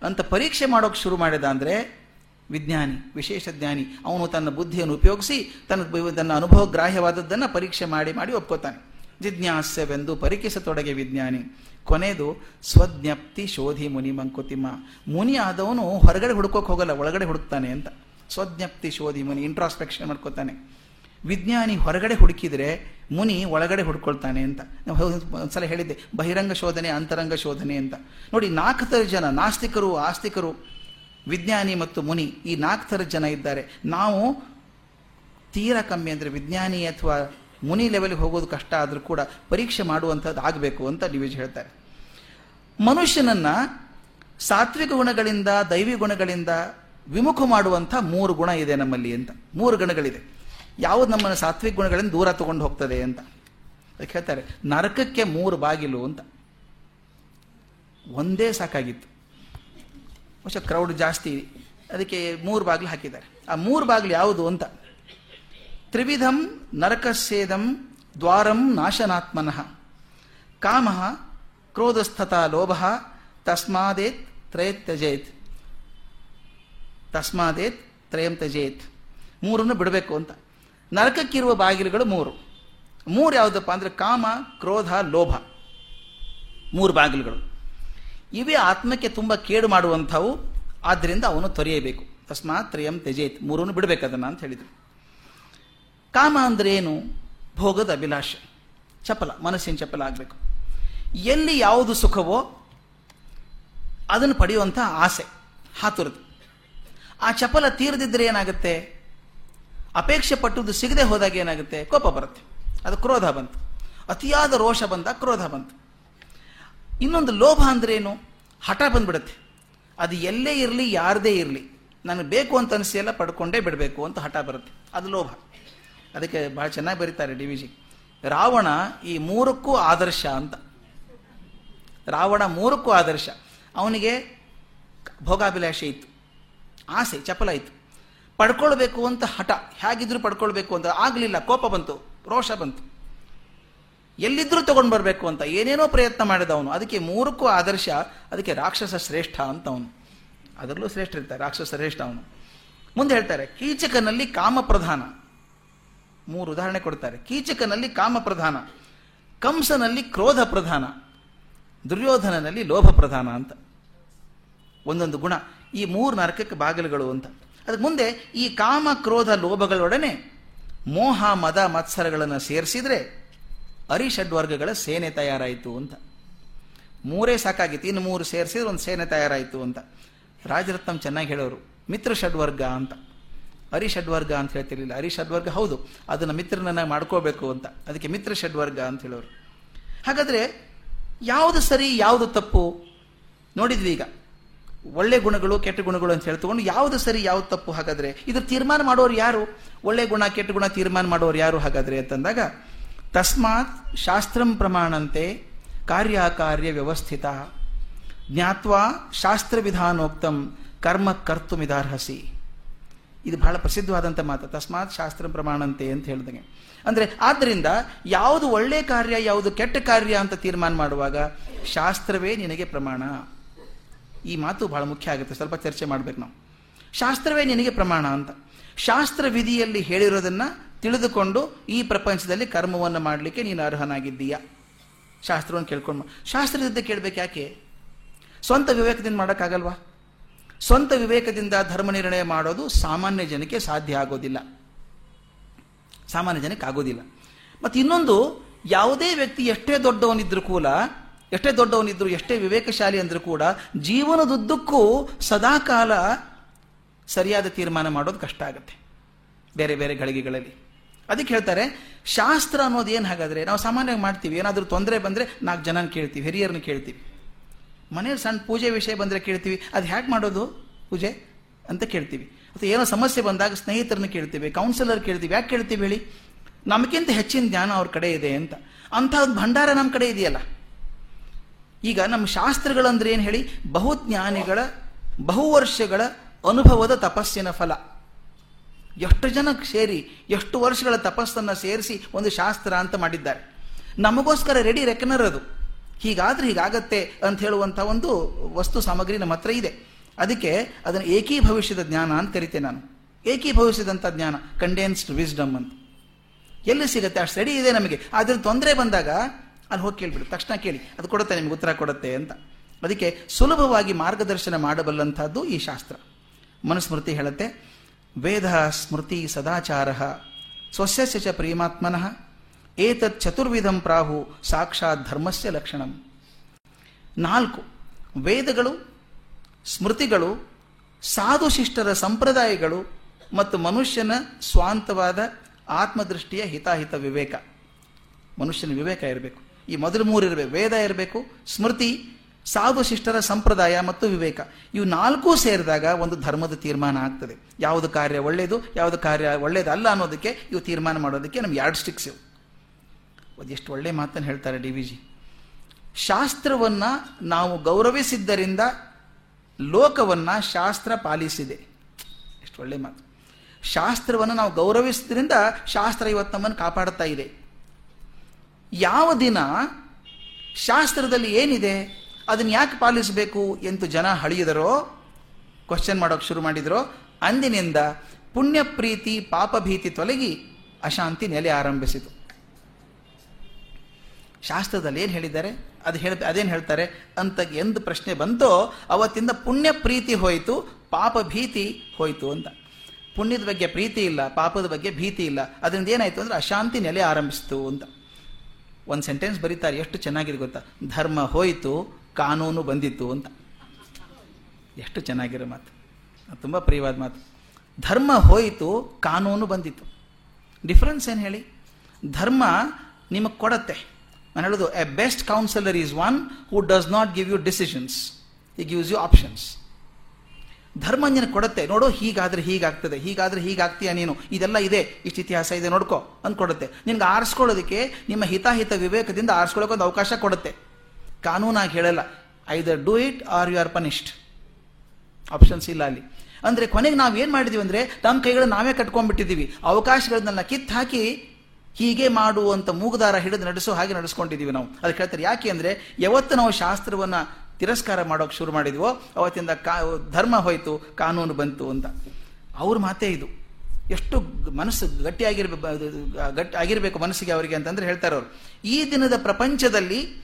Speaker 1: ಅಂತ ಪರೀಕ್ಷೆ ಮಾಡೋಕೆ ಶುರು ಮಾಡಿದ ಅಂದರೆ ವಿಜ್ಞಾನಿ, ವಿಶೇಷ ಜ್ಞಾನಿ. ಅವನು ತನ್ನ ಬುದ್ಧಿಯನ್ನು ಉಪಯೋಗಿಸಿ, ತನ್ನ ತನ್ನ ಅನುಭವ ಗ್ರಾಹ್ಯವಾದದ್ದನ್ನು ಪರೀಕ್ಷೆ ಮಾಡಿ ಮಾಡಿ ಒಪ್ಕೋತಾನೆ. ಜಿಜ್ಞಾಸ್ಯವೆಂದು ಪರೀಕ್ಷಿಸತೊಡಗೆ ವಿಜ್ಞಾನಿ. ಕೊನೆಯದು ಸ್ವಜ್ಞಪ್ತಿ ಶೋಧಿ ಮುನಿ ಮಂಕುತಿಮ್ಮ. ಮುನಿ ಆದವನು ಹೊರಗಡೆ ಹುಡುಕೋಕೆ ಹೋಗಲ್ಲ, ಒಳಗಡೆ ಹುಡುಕ್ತಾನೆ ಅಂತ. ಸ್ವಜ್ಞಪ್ತಿ ಶೋಧಿ ಮುನಿ ಇಂಟ್ರಾಸ್ಪೆಕ್ಷನ್ ಮಾಡ್ಕೋತಾನೆ. ವಿಜ್ಞಾನಿ ಹೊರಗಡೆ ಹುಡುಕಿದರೆ ಮುನಿ ಒಳಗಡೆ ಹುಡ್ಕೊಳ್ತಾನೆ ಅಂತ. ನಾವು ಒಂದ್ಸಲ ಹೇಳಿದ್ದೆ, ಬಹಿರಂಗ ಶೋಧನೆ, ಅಂತರಂಗ ಶೋಧನೆ ಅಂತ. ನೋಡಿ ನಾಲ್ಕು ಥರ ಜನ, ನಾಸ್ತಿಕರು, ಆಸ್ತಿಕರು, ವಿಜ್ಞಾನಿ ಮತ್ತು ಮುನಿ, ಈ ನಾಲ್ಕು ಥರ ಜನ ಇದ್ದಾರೆ. ನಾವು ತೀರಾ ಕಮ್ಮಿ ಅಂದರೆ ವಿಜ್ಞಾನಿ ಅಥವಾ ಮುನಿ ಲೆವೆಲ್ಗೆ ಹೋಗೋದು ಕಷ್ಟ ಆದರೂ ಕೂಡ ಪರೀಕ್ಷೆ ಮಾಡುವಂಥದ್ದು ಆಗಬೇಕು ಅಂತ ಡಿವಿಜ್ ಹೇಳ್ತಾರೆ. ಮನುಷ್ಯನನ್ನು ಸಾತ್ವಿಕ ಗುಣಗಳಿಂದ, ದೈವಿ ಗುಣಗಳಿಂದ ವಿಮುಖ ಮಾಡುವಂಥ ಮೂರು ಗುಣ ಇದೆ ನಮ್ಮಲ್ಲಿ ಅಂತ. ಮೂರು ಗುಣಗಳಿದೆ. ಯಾವುದು ನಮ್ಮನ್ನು ಸಾತ್ವಿಕ ಗುಣಗಳಿಂದ ದೂರ ತಗೊಂಡು ಹೋಗ್ತದೆ ಅಂತ. ಅದಕ್ಕೆ ಹೇಳ್ತಾರೆ, ನರಕಕ್ಕೆ ಮೂರು ಬಾಗಿಲು ಅಂತ. ಒಂದೇ ಸಾಕಾಗಿತ್ತು. ವರ್ಷ ಕ್ರೌಡ್ ಜಾಸ್ತಿ ಅದಕ್ಕೆ ಮೂರು ಬಾಗಿಲು ಹಾಕಿದ್ದಾರೆ. ಆ ಮೂರು ಬಾಗಿಲು ಯಾವುದು ಅಂತ? ತ್ರಿವಿಧಂ ನರಕಸ್ಯೇದಂ ದ್ವಾರಂ ನಾಶನಾತ್ಮನಃ. ಕಾಮ ಕ್ರೋಧಸ್ಥತಾ ಲೋಭ ತಸ್ಮಾದೇತ್ ತ್ರಯತ್ ತ್ಯಜೇತ್. ತಸ್ಮಾದೇತ್ ತ್ರಯಂ ತ್ಯಜೇತ್. ಮೂರನ್ನು ಬಿಡಬೇಕು ಅಂತ. ನರಕಕ್ಕಿರುವ ಬಾಗಿಲುಗಳು ಮೂರು. ಮೂರು ಯಾವುದಪ್ಪ ಅಂದರೆ ಕಾಮ, ಕ್ರೋಧ, ಲೋಭ. ಮೂರು ಬಾಗಿಲುಗಳು. ಇವೇ ಆತ್ಮಕ್ಕೆ ತುಂಬ ಕೇಡು ಮಾಡುವಂಥವು ಆದ್ದರಿಂದ ಅವನು ತೊರೆಯಬೇಕು. ತಸ್ಮಾತ್ ತ್ರಯಂ ತ್ಯಜೇತ್. ಮೂರನ್ನು ಬಿಡಬೇಕು ಅದನ್ನು ಅಂತ ಹೇಳಿದರು. ಕಾಮ ಅಂದರೆ ಏನು? ಭೋಗದ ಅಭಿಲಾಷೆ. ಚಪಲ, ಮನಸ್ಸಿನ ಚಪಲ ಆಗಬೇಕು. ಎಲ್ಲಿ ಯಾವುದು ಸುಖವೋ ಅದನ್ನು ಪಡೆಯುವಂಥ ಆಸೆ ಹಾತುರದು ಆ ಚಪಲ ತೀರದಿದ್ದರೆ ಏನಾಗುತ್ತೆ? ಅಪೇಕ್ಷೆ ಪಟ್ಟದ್ದು ಸಿಗದೆ ಹೋದಾಗ ಏನಾಗುತ್ತೆ? ಕೋಪ ಬರುತ್ತೆ. ಅದು ಕ್ರೋಧ ಬಂತು. ಅತಿಯಾದ ರೋಷ ಬಂದ, ಕ್ರೋಧ ಬಂತು. ಇನ್ನೊಂದು ಲೋಭ ಅಂದ್ರೇನು ಹಠ ಬಂದ್ಬಿಡುತ್ತೆ. ಅದು ಎಲ್ಲೇ ಇರಲಿ, ಯಾರದೇ ಇರಲಿ, ನನಗೆ ಬೇಕು ಅಂತ ಅನಿಸಿ ಪಡ್ಕೊಂಡೇ ಬಿಡಬೇಕು ಅಂತ ಹಠ ಬರುತ್ತೆ. ಅದು ಲೋಭ. ಅದಕ್ಕೆ ಭಾಳ ಚೆನ್ನಾಗಿ ಬರೀತಾರೆ ಡಿ ವಿ ರಾವಣ ಈ ಮೂರಕ್ಕೂ ಆದರ್ಶ ಅಂತ. ರಾವಣ ಮೂರಕ್ಕೂ ಆದರ್ಶ. ಅವನಿಗೆ ಭೋಗಾಭಿಲಾಷೆ ಇತ್ತು. ಆಸೆ, ಚಪಲ ಇತ್ತು. ಪಡ್ಕೊಳ್ಬೇಕು ಅಂತ ಹಠ. ಹೇಗಿದ್ರು ಪಡ್ಕೊಳ್ಬೇಕು ಅಂತ ಆಗಲಿಲ್ಲ, ಕೋಪ ಬಂತು, ರೋಷ ಬಂತು. ಎಲ್ಲಿದ್ರೂ ತಗೊಂಡು ಬರಬೇಕು ಅಂತ ಏನೇನೋ ಪ್ರಯತ್ನ ಮಾಡಿದವನು. ಅದಕ್ಕೆ ಮೂರಕ್ಕೂ ಆದರ್ಶ, ಅದಕ್ಕೆ ರಾಕ್ಷಸ ಶ್ರೇಷ್ಠ ಅಂತ ಅವನು ಅದರಲ್ಲೂ ಶ್ರೇಷ್ಠ ಇರ್ತಾರೆ, ರಾಕ್ಷಸ ಶ್ರೇಷ್ಠ ಅವನು. ಮುಂದೆ ಹೇಳ್ತಾರೆ, ಕೀಚಕನಲ್ಲಿ ಕಾಮ ಪ್ರಧಾನ. ಮೂರು ಉದಾಹರಣೆ ಕೊಡ್ತಾರೆ, ಕೀಚಕನಲ್ಲಿ ಕಾಮ ಪ್ರಧಾನ, ಕಂಸನಲ್ಲಿ ಕ್ರೋಧ ಪ್ರಧಾನ, ದುರ್ಯೋಧನನಲ್ಲಿ ಲೋಭ ಪ್ರಧಾನ ಅಂತ. ಒಂದೊಂದು ಗುಣ, ಈ ಮೂರು ನರಕಕ್ಕೆ ಬಾಗಿಲುಗಳು ಅಂತ. ಅದಕ್ಕೆ ಮುಂದೆ ಈ ಕಾಮ, ಕ್ರೋಧ, ಲೋಭಗಳೊಡನೆ ಮೋಹ, ಮದ, ಮತ್ಸರಗಳನ್ನು ಸೇರಿಸಿದ್ರೆ ಅರಿಷಡ್ವರ್ಗಗಳ ಸೇನೆ ತಯಾರಾಯಿತು ಅಂತ. ಮೂರೇ ಸಾಕಾಗಿತ್ತು. ಇನ್ನು ಮೂರು ಸೇರಿಸಿದ್ರೆ ಒಂದು ಸೇನೆ ತಯಾರಾಯಿತು ಅಂತ. ರಾಜರತ್ನಂ ಚೆನ್ನಾಗಿ ಹೇಳೋರು. ಮಿತ್ರ ಷಡ್ವರ್ಗ ಅಂತ. ಅರಿಷಡ್ವರ್ಗ ಅಂತ ಹೇಳ್ತಿರ್ಲಿಲ್ಲ. ಅರಿಷಡ್ವರ್ಗ ಹೌದು. ಅದನ್ನು ಮಿತ್ರನನ್ನ ಮಾಡ್ಕೋಬೇಕು ಅಂತ. ಅದಕ್ಕೆ ಮಿತ್ರ ಷಡ್ವರ್ಗ ಅಂತ ಹೇಳೋರು. ಹಾಗಾದ್ರೆ ಯಾವುದು ಸರಿ, ಯಾವುದು ತಪ್ಪು? ನೋಡಿದ್ವಿ ಈಗ ಒಳ್ಳೆ ಗುಣಗಳು, ಕೆಟ್ಟ ಗುಣಗಳು ಅಂತ ಹೇಳ್ತಕೊಂಡು ಯಾವುದು ಸರಿ, ಯಾವ್ದು ತಪ್ಪು ಹಾಗಾದ್ರೆ? ಇದು ತೀರ್ಮಾನ ಮಾಡೋರು ಯಾರು? ಒಳ್ಳೆ ಗುಣ, ಕೆಟ್ಟ ಗುಣ ತೀರ್ಮಾನ ಮಾಡೋರು ಯಾರು ಹಾಗಾದ್ರೆ ಅಂತಂದಾಗ, ತಸ್ಮಾತ್ ಶಾಸ್ತ್ರಂ ಪ್ರಮಾಣಂತೆ ಕಾರ್ಯಕಾರ್ಯ ವ್ಯವಸ್ಥಿತ ಜ್ಞಾತ್ವ ಶಾಸ್ತ್ರ ವಿಧಾನೋಕ್ತಂ ಕರ್ಮ ಕರ್ತು ಮಿದಾರ್ಹಸಿ ಇದು ಬಹಳ ಪ್ರಸಿದ್ಧವಾದಂಥ ಮಾತು. ತಸ್ಮಾತ್ ಶಾಸ್ತ್ರ ಪ್ರಮಾಣಂತೆ ಅಂತ ಹೇಳಿದಂಗೆ. ಅಂದರೆ ಆದ್ದರಿಂದ ಯಾವುದು ಒಳ್ಳೆ ಕಾರ್ಯ, ಯಾವುದು ಕೆಟ್ಟ ಕಾರ್ಯ ಅಂತ ತೀರ್ಮಾನ ಮಾಡುವಾಗ ಶಾಸ್ತ್ರವೇ ನಿನಗೆ ಪ್ರಮಾಣ. ಈ ಮಾತು ಬಹಳ ಮುಖ್ಯ ಆಗುತ್ತೆ. ಸ್ವಲ್ಪ ಚರ್ಚೆ ಮಾಡ್ಬೇಕು ನಾವು. ಶಾಸ್ತ್ರವೇ ನಿನಗೆ ಪ್ರಮಾಣ ಅಂತ. ಶಾಸ್ತ್ರ ವಿಧಿಯಲ್ಲಿ ಹೇಳಿರೋದನ್ನ ತಿಳಿದುಕೊಂಡು ಈ ಪ್ರಪಂಚದಲ್ಲಿ ಕರ್ಮವನ್ನು ಮಾಡಲಿಕ್ಕೆ ನೀನು ಅರ್ಹನಾಗಿದ್ದೀಯಾ? ಶಾಸ್ತ್ರವನ್ನು ಕೇಳ್ಕೊಂಡು ಶಾಸ್ತ್ರದಿಂದ ಕೇಳಬೇಕು ಯಾಕೆ? ಸ್ವಂತ ವಿವೇಕದಿಂದ ಮಾಡೋಕ್ಕಾಗಲ್ವಾ? ಸ್ವಂತ ವಿವೇಕದಿಂದ ಧರ್ಮ ನಿರ್ಣಯ ಮಾಡೋದು ಸಾಮಾನ್ಯ ಜನಕ್ಕೆ ಸಾಧ್ಯ ಆಗೋದಿಲ್ಲ. ಸಾಮಾನ್ಯ ಜನಕ್ಕೆ ಆಗೋದಿಲ್ಲ. ಮತ್ತು ಇನ್ನೊಂದು ಯಾವುದೇ ವ್ಯಕ್ತಿ ಎಷ್ಟೇ ದೊಡ್ಡವನಿದ್ರೂ ಕೂಡ ಎಷ್ಟೇ ದೊಡ್ಡವನಿದ್ರು, ಎಷ್ಟೇ ವಿವೇಕಶಾಲಿ ಅಂದರೂ ಕೂಡ ಜೀವನದುದ್ದಕ್ಕೂ ಸದಾಕಾಲ ಸರಿಯಾದ ತೀರ್ಮಾನ ಮಾಡೋದು ಕಷ್ಟ ಆಗುತ್ತೆ. ಬೇರೆ ಬೇರೆ ಗಳಿಗೆಗಳಲ್ಲಿ. ಅದಕ್ಕೆ ಹೇಳ್ತಾರೆ, ಶಾಸ್ತ್ರ ಅನ್ನೋದು ಏನು ಹಾಗಾದರೆ, ನಾವು ಸಾಮಾನ್ಯವಾಗಿ ಮಾಡ್ತೀವಿ, ಏನಾದರೂ ತೊಂದರೆ ಬಂದರೆ ನಾಲ್ಕು ಜನನ ಕೇಳ್ತೀವಿ, ಹಿರಿಯರನ್ನ ಕೇಳ್ತೀವಿ. ಮನೆಯಲ್ಲಿ ಸಣ್ಣ ಪೂಜೆ ವಿಷಯ ಬಂದರೆ ಕೇಳ್ತೀವಿ, ಅದು ಹೇಗೆ ಮಾಡೋದು ಪೂಜೆ ಅಂತ ಕೇಳ್ತೀವಿ. ಅಥವಾ ಏನೋ ಸಮಸ್ಯೆ ಬಂದಾಗ ಸ್ನೇಹಿತರನ್ನ ಕೇಳ್ತೀವಿ ಕೌನ್ಸಿಲರ್ ಕೇಳ್ತೀವಿ, ಯಾಕೆ ಕೇಳ್ತೀವಿ ಹೇಳಿ? ನಮಗಿಂತ ಹೆಚ್ಚಿನ ಜ್ಞಾನ ಅವ್ರ ಕಡೆ ಇದೆ ಅಂತ. ಅಂಥ ಭಂಡಾರ ನಮ್ಮ ಕಡೆ ಇದೆಯಲ್ಲ. ಈಗ ನಮ್ಮ ಶಾಸ್ತ್ರಗಳಂದ್ರೆ ಏನು ಹೇಳಿ? ಬಹುಜ್ಞಾನಿಗಳ ಬಹು ವರ್ಷಗಳ ಅನುಭವದ ತಪಸ್ಸಿನ ಫಲ. ಎಷ್ಟು ಜನ ಸೇರಿ, ಎಷ್ಟು ವರ್ಷಗಳ ತಪಸ್ಸನ್ನು ಸೇರಿಸಿ ಒಂದು ಶಾಸ್ತ್ರ ಅಂತ ಮಾಡಿದ್ದಾರೆ. ನಮಗೋಸ್ಕರ ರೆಡಿ ರೆಕನರ್ ಅದು. ಹೀಗಾದ್ರೆ ಹೀಗಾಗತ್ತೆ ಅಂತ ಹೇಳುವಂಥ ಒಂದು ವಸ್ತು ಸಾಮಗ್ರಿ ನಮ್ಮ ಹತ್ರ ಇದೆ. ಅದಕ್ಕೆ ಅದನ್ನು ಏಕೀಭವಿಷ್ಯದ ಜ್ಞಾನ ಅಂತ ಕರಿತೇನೆ ನಾನು. ಏಕೀ ಭವಿಷ್ಯದಂಥ ಜ್ಞಾನ ಕಂಡೆನ್ಸ್ಡ್ ವಿಸ್ಡಮ್ ಅಂತ. ಎಲ್ಲಿ ಸಿಗುತ್ತೆ? ಅಷ್ಟು ರೆಡಿ ಇದೆ ನಮಗೆ. ಅದ್ರ ತೊಂದರೆ ಬಂದಾಗ ಅಲ್ಲಿ ಹೋಗಿ ಕೇಳಿಬಿಡು. ತಕ್ಷಣ ಕೇಳಿ. ಅದು ಕೊಡುತ್ತೆ, ನಿಮ್ಗೆ ಉತ್ತರ ಕೊಡುತ್ತೆ ಅಂತ. ಅದಕ್ಕೆ ಸುಲಭವಾಗಿ ಮಾರ್ಗದರ್ಶನ ಮಾಡಬಲ್ಲಂಥದ್ದು ಈ ಶಾಸ್ತ್ರ. ಮನುಸ್ಮೃತಿ ಹೇಳುತ್ತೆ, ವೇದ ಸ್ಮೃತಿ ಸದಾಚಾರ, ಸ್ವಸ್ಯ ಚ ಪ್ರೇಮಾತ್ಮನಃ ಏತತ್ ಚತುರ್ವಿಧಂ ಪ್ರಾಹು, ಸಾಕ್ಷಾತ್ ಧರ್ಮಸ್ಯ ಲಕ್ಷಣಂ. ನಾಲ್ಕು, ವೇದಗಳು, ಸ್ಮೃತಿಗಳು, ಸಾಧುಶಿಷ್ಟರ ಸಂಪ್ರದಾಯಗಳು ಮತ್ತು ಮನುಷ್ಯನ ಸ್ವಾಂತವಾದ ಆತ್ಮದೃಷ್ಟಿಯ ಹಿತಾಹಿತ ವಿವೇಕ. ಮನುಷ್ಯನ ವಿವೇಕ ಇರಬೇಕು. ಈ ಮೊದಲು ಮೂರು ಇರಬೇಕು. ವೇದ ಇರಬೇಕು, ಸ್ಮೃತಿ, ಸಾಧು ಶಿಷ್ಟರ ಸಂಪ್ರದಾಯ ಮತ್ತು ವಿವೇಕ. ಇವು ನಾಲ್ಕೂ ಸೇರಿದಾಗ ಒಂದು ಧರ್ಮದ ತೀರ್ಮಾನ ಆಗ್ತದೆ. ಯಾವುದು ಕಾರ್ಯ ಒಳ್ಳೆಯದು ಯಾವುದು ಕಾರ್ಯ ಒಳ್ಳೆಯದಲ್ಲ ಅನ್ನೋದಕ್ಕೆ ಇವು ತೀರ್ಮಾನ ಮಾಡೋದಕ್ಕೆ ನಮ್ಗೆ ಎರಡು ಸ್ಟಿಕ್ಸ್ ಇವು. ಅದೆಷ್ಟು ಒಳ್ಳೆ ಮಾತನ್ನು ಹೇಳ್ತಾರೆ ಡಿ ವಿ ಜಿ. ಶಾಸ್ತ್ರವನ್ನು ನಾವು ಗೌರವಿಸಿದ್ದರಿಂದ ಲೋಕವನ್ನು ಶಾಸ್ತ್ರ ಪಾಲಿಸಿದೆ. ಎಷ್ಟು ಒಳ್ಳೆ ಮಾತು. ಶಾಸ್ತ್ರವನ್ನು ನಾವು ಗೌರವಿಸಿದ್ರಿಂದ ಶಾಸ್ತ್ರ ಇವತ್ತು ನಮ್ಮನ್ನು ಕಾಪಾಡುತ್ತಾ ಇದೆ. ಯಾವ ದಿನ ಶಾಸ್ತ್ರದಲ್ಲಿ ಏನಿದೆ? ಅದನ್ನು ಯಾಕೆ ಪಾಲಿಸಬೇಕು ಎಂದು ಜನ ಹಳಿಯದರೋ ಕ್ವಶನ್ ಮಾಡೋಕೆ ಶುರು ಮಾಡಿದರೋ, ಅಂದಿನಿಂದ ಪುಣ್ಯ ಪ್ರೀತಿ ಪಾಪಭೀತಿ ತೊಲಗಿ ಅಶಾಂತಿ ನೆಲೆ ಆರಂಭಿಸಿತು. ಶಾಸ್ತ್ರದಲ್ಲಿ ಏನು ಹೇಳಿದ್ದಾರೆ? ಅದು ಹೇಳ, ಅದೇನು ಹೇಳ್ತಾರೆ? ಅಂತ ಎಂದು ಪ್ರಶ್ನೆ ಬಂತೋ, ಅವತ್ತಿಂದ ಪುಣ್ಯ ಪ್ರೀತಿ ಹೋಯಿತು, ಪಾಪ ಭೀತಿ ಹೋಯಿತು ಅಂತ. ಪುಣ್ಯದ ಬಗ್ಗೆ ಪ್ರೀತಿ ಇಲ್ಲ, ಪಾಪದ ಬಗ್ಗೆ ಭೀತಿ ಇಲ್ಲ. ಅದರಿಂದ ಏನಾಯಿತು ಅಂದರೆ ಅಶಾಂತಿ ನೆಲೆ ಆರಂಭಿಸಿತು ಅಂತ. ಒಂದು ಸೆಂಟೆನ್ಸ್ ಬರೀತಾರೆ, ಎಷ್ಟು ಚೆನ್ನಾಗಿದೆ ಗೊತ್ತಾ? ಧರ್ಮ ಹೋಯಿತು, ಕಾನೂನು ಬಂದಿತ್ತು ಅಂತ. ಎಷ್ಟು ಚೆನ್ನಾಗಿರೋ ಮಾತು. ತುಂಬ ಪ್ರಿಯವಾದ ಮಾತು. ಧರ್ಮ ಹೋಯಿತು, ಕಾನೂನು ಬಂದಿತ್ತು. ಡಿಫ್ರೆನ್ಸ್ ಏನು ಹೇಳಿ? ಧರ್ಮ ನಿಮಗೆ ಕೊಡತ್ತೆ. ನಾನು ಹೇಳೋದು a best counsellor is one who does not give you decisions he gives you options ಧರ್ಮ ನಿನಗೆ ಕೊಡುತ್ತೆ. ನೋಡು, ಹೀಗಾದ್ರೆ ಹೀಗಾಗ್ತದೆ, ಹೀಗಾದ್ರೆ ಹೀಗಾಗ್ತೀಯ ನೀನು. ಇದೆಲ್ಲ ಇದೆ, ಇಷ್ಟು ಇತಿಹಾಸ ಇದೆ ನೋಡ್ಕೋ ಅಂತ ಕೊಡುತ್ತೆ ನಿನ್ಗೆ ಆರಿಸ್ಕೊಳ್ಳೋದಕ್ಕೆ ನಿಮ್ಮ ಹಿತಾಹಿತ ವಿವೇಕದಿಂದ ಆರಿಸ್ಕೊಳ್ಳೋಕೆ ಒಂದು ಅವಕಾಶ ಕೊಡುತ್ತೆ. ಕಾನೂನಾಗಿ ಹೇಳಲ್ಲ either do it or you are punished options ಇಲ್ಲ ಅಲ್ಲಿ. ಅಂದರೆ ಕೊನೆಗೆ ನಾವು ಏನು ಮಾಡಿದೀವಿ ಅಂದರೆ ತಮ್ಮ ಕೈಗಳನ್ನ ನಾವೇ ಕಟ್ಕೊಂಡ್ಬಿಟ್ಟಿದ್ದೀವಿ ಅವಕಾಶಗಳನ್ನೆಲ್ಲ ಕಿತ್ತು ಹಾಕಿ ಹೀಗೆ ಮಾಡುವಂಥ ಮೂಗುದಾರ ಹಿಡಿದು ನಡೆಸೋ ಹಾಗೆ ನಡೆಸ್ಕೊಂಡಿದ್ದೀವಿ ನಾವು. ಅದಕ್ಕೆ ಹೇಳ್ತಾರೆ ಯಾಕೆ ಅಂದರೆ, ಯಾವತ್ತು ನಾವು ಶಾಸ್ತ್ರವನ್ನು ತಿರಸ್ಕಾರ ಮಾಡೋಕೆ ಶುರು ಮಾಡಿದ್ವೋ, ಅವತ್ತಿಂದ ಕಾ, ಧರ್ಮ ಹೋಯಿತು, ಕಾನೂನು ಬಂತು ಅಂತ. ಅವ್ರ ಮಾತೇ ಇದು. ಎಷ್ಟು ಮನಸ್ಸು ಗಟ್ಟಿಯಾಗಿರ್ಬೇಕು ಗಟ್ಟಿ ಆಗಿರಬೇಕು ಮನಸ್ಸಿಗೆ ಅವರಿಗೆ ಅಂತಂದ್ರೆ ಹೇಳ್ತಾರೆ ಅವರು. ಈ ದಿನದ ಪ್ರಪಂಚದಲ್ಲಿ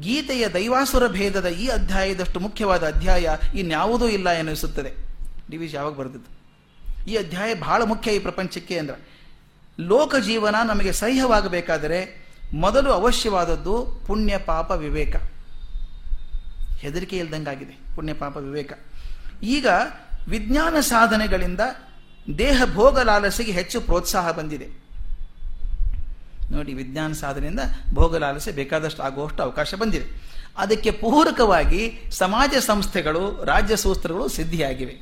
Speaker 1: ಗೀತೆಯ ದೈವಾಸುರ ಭೇದದ ಈ ಅಧ್ಯಾಯದಷ್ಟು ಮುಖ್ಯವಾದ ಅಧ್ಯಾಯ ಇನ್ಯಾವುದೂ ಇಲ್ಲ ಎನಿಸುತ್ತದೆ. ಡಿ ಯಾವಾಗ ಬರೆದಿದ್ದು? ಈ ಅಧ್ಯಾಯ ಬಹಳ ಮುಖ್ಯ ಈ ಪ್ರಪಂಚಕ್ಕೆ ಅಂದ್ರೆ. ಲೋಕ ಜೀವನ ನಮಗೆ ಸಹ್ಯವಾಗಬೇಕಾದರೆ ಮೊದಲು ಅವಶ್ಯವಾದದ್ದು ಪುಣ್ಯ ಪಾಪ ವಿವೇಕ. ಹೆದರಿಕೆ ಇಲ್ದಂಗಾಗಿದೆ. ಪುಣ್ಯ ಪಾಪ ವಿವೇಕ. ಈಗ ವಿಜ್ಞಾನ ಸಾಧನೆಗಳಿಂದ ದೇಹ ಭೋಗ ಲಾಲಸೆಗೆ ಹೆಚ್ಚು ಪ್ರೋತ್ಸಾಹ ಬಂದಿದೆ. ನೋಡಿ, ವಿಜ್ಞಾನ ಸಾಧನೆಯಿಂದ ಭೋಗ ಲಾಲಸೆ ಬೇಕಾದಷ್ಟು ಆಗುವಷ್ಟು ಅವಕಾಶ ಬಂದಿದೆ. ಅದಕ್ಕೆ ಪೂರಕವಾಗಿ ಸಮಾಜ ಸಂಸ್ಥೆಗಳು, ರಾಜ್ಯ ಸೂತ್ರಗಳು ಸಿದ್ಧಿಯಾಗಿವೆ.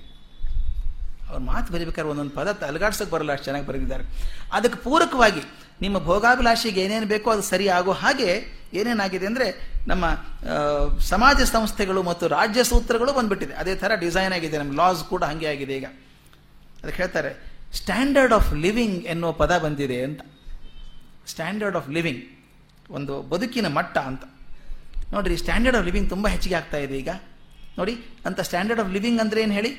Speaker 1: ಅವ್ರ ಮಾತು ಬರೀಬೇಕಾದ್ರೆ ಒಂದೊಂದು ಪದ ಅಲಗಾಡ್ಸಕ್ಕೆ ಬರಲ್ಲ, ಅಷ್ಟು ಚೆನ್ನಾಗಿ ಬರೆದಿದ್ದಾರೆ. ಅದಕ್ಕೆ ಪೂರಕವಾಗಿ ನಿಮ್ಮ ಭೋಗಾಭಿಲಾಷೆಗೆ ಏನೇನು ಬೇಕೋ ಅದು ಸರಿ ಹಾಗೆ ಏನೇನಾಗಿದೆ ಅಂದರೆ ನಮ್ಮ ಸಮಾಜ ಸಂಸ್ಥೆಗಳು ಮತ್ತು ರಾಜ್ಯ ಸೂತ್ರಗಳು ಬಂದ್ಬಿಟ್ಟಿದೆ. ಅದೇ ಥರ ಡಿಸೈನ್ ಆಗಿದೆ ನಮ್ಮ ಲಾಸ್ ಕೂಡ ಹಾಗೆ ಆಗಿದೆ ಈಗ. ಅದಕ್ಕೆ ಹೇಳ್ತಾರೆ ಸ್ಟ್ಯಾಂಡರ್ಡ್ ಆಫ್ ಲಿವಿಂಗ್ ಎನ್ನುವ ಪದ ಬಂದಿದೆ ಅಂತ. ಸ್ಟ್ಯಾಂಡರ್ಡ್ ಆಫ್ ಲಿವಿಂಗ್ ಒಂದು ಬದುಕಿನ ಮಟ್ಟ ಅಂತ. ನೋಡಿರಿ ಸ್ಟ್ಯಾಂಡರ್ಡ್ ಆಫ್ ಲಿವಿಂಗ್ ತುಂಬ ಹೆಚ್ಚಿಗೆ ಆಗ್ತಾ ಇದೆ ಈಗ. ನೋಡಿ, ಅಂತ ಸ್ಟ್ಯಾಂಡರ್ಡ್ ಆಫ್ ಲಿವಿಂಗ್ ಅಂದರೆ ಏನು ಹೇಳಿ?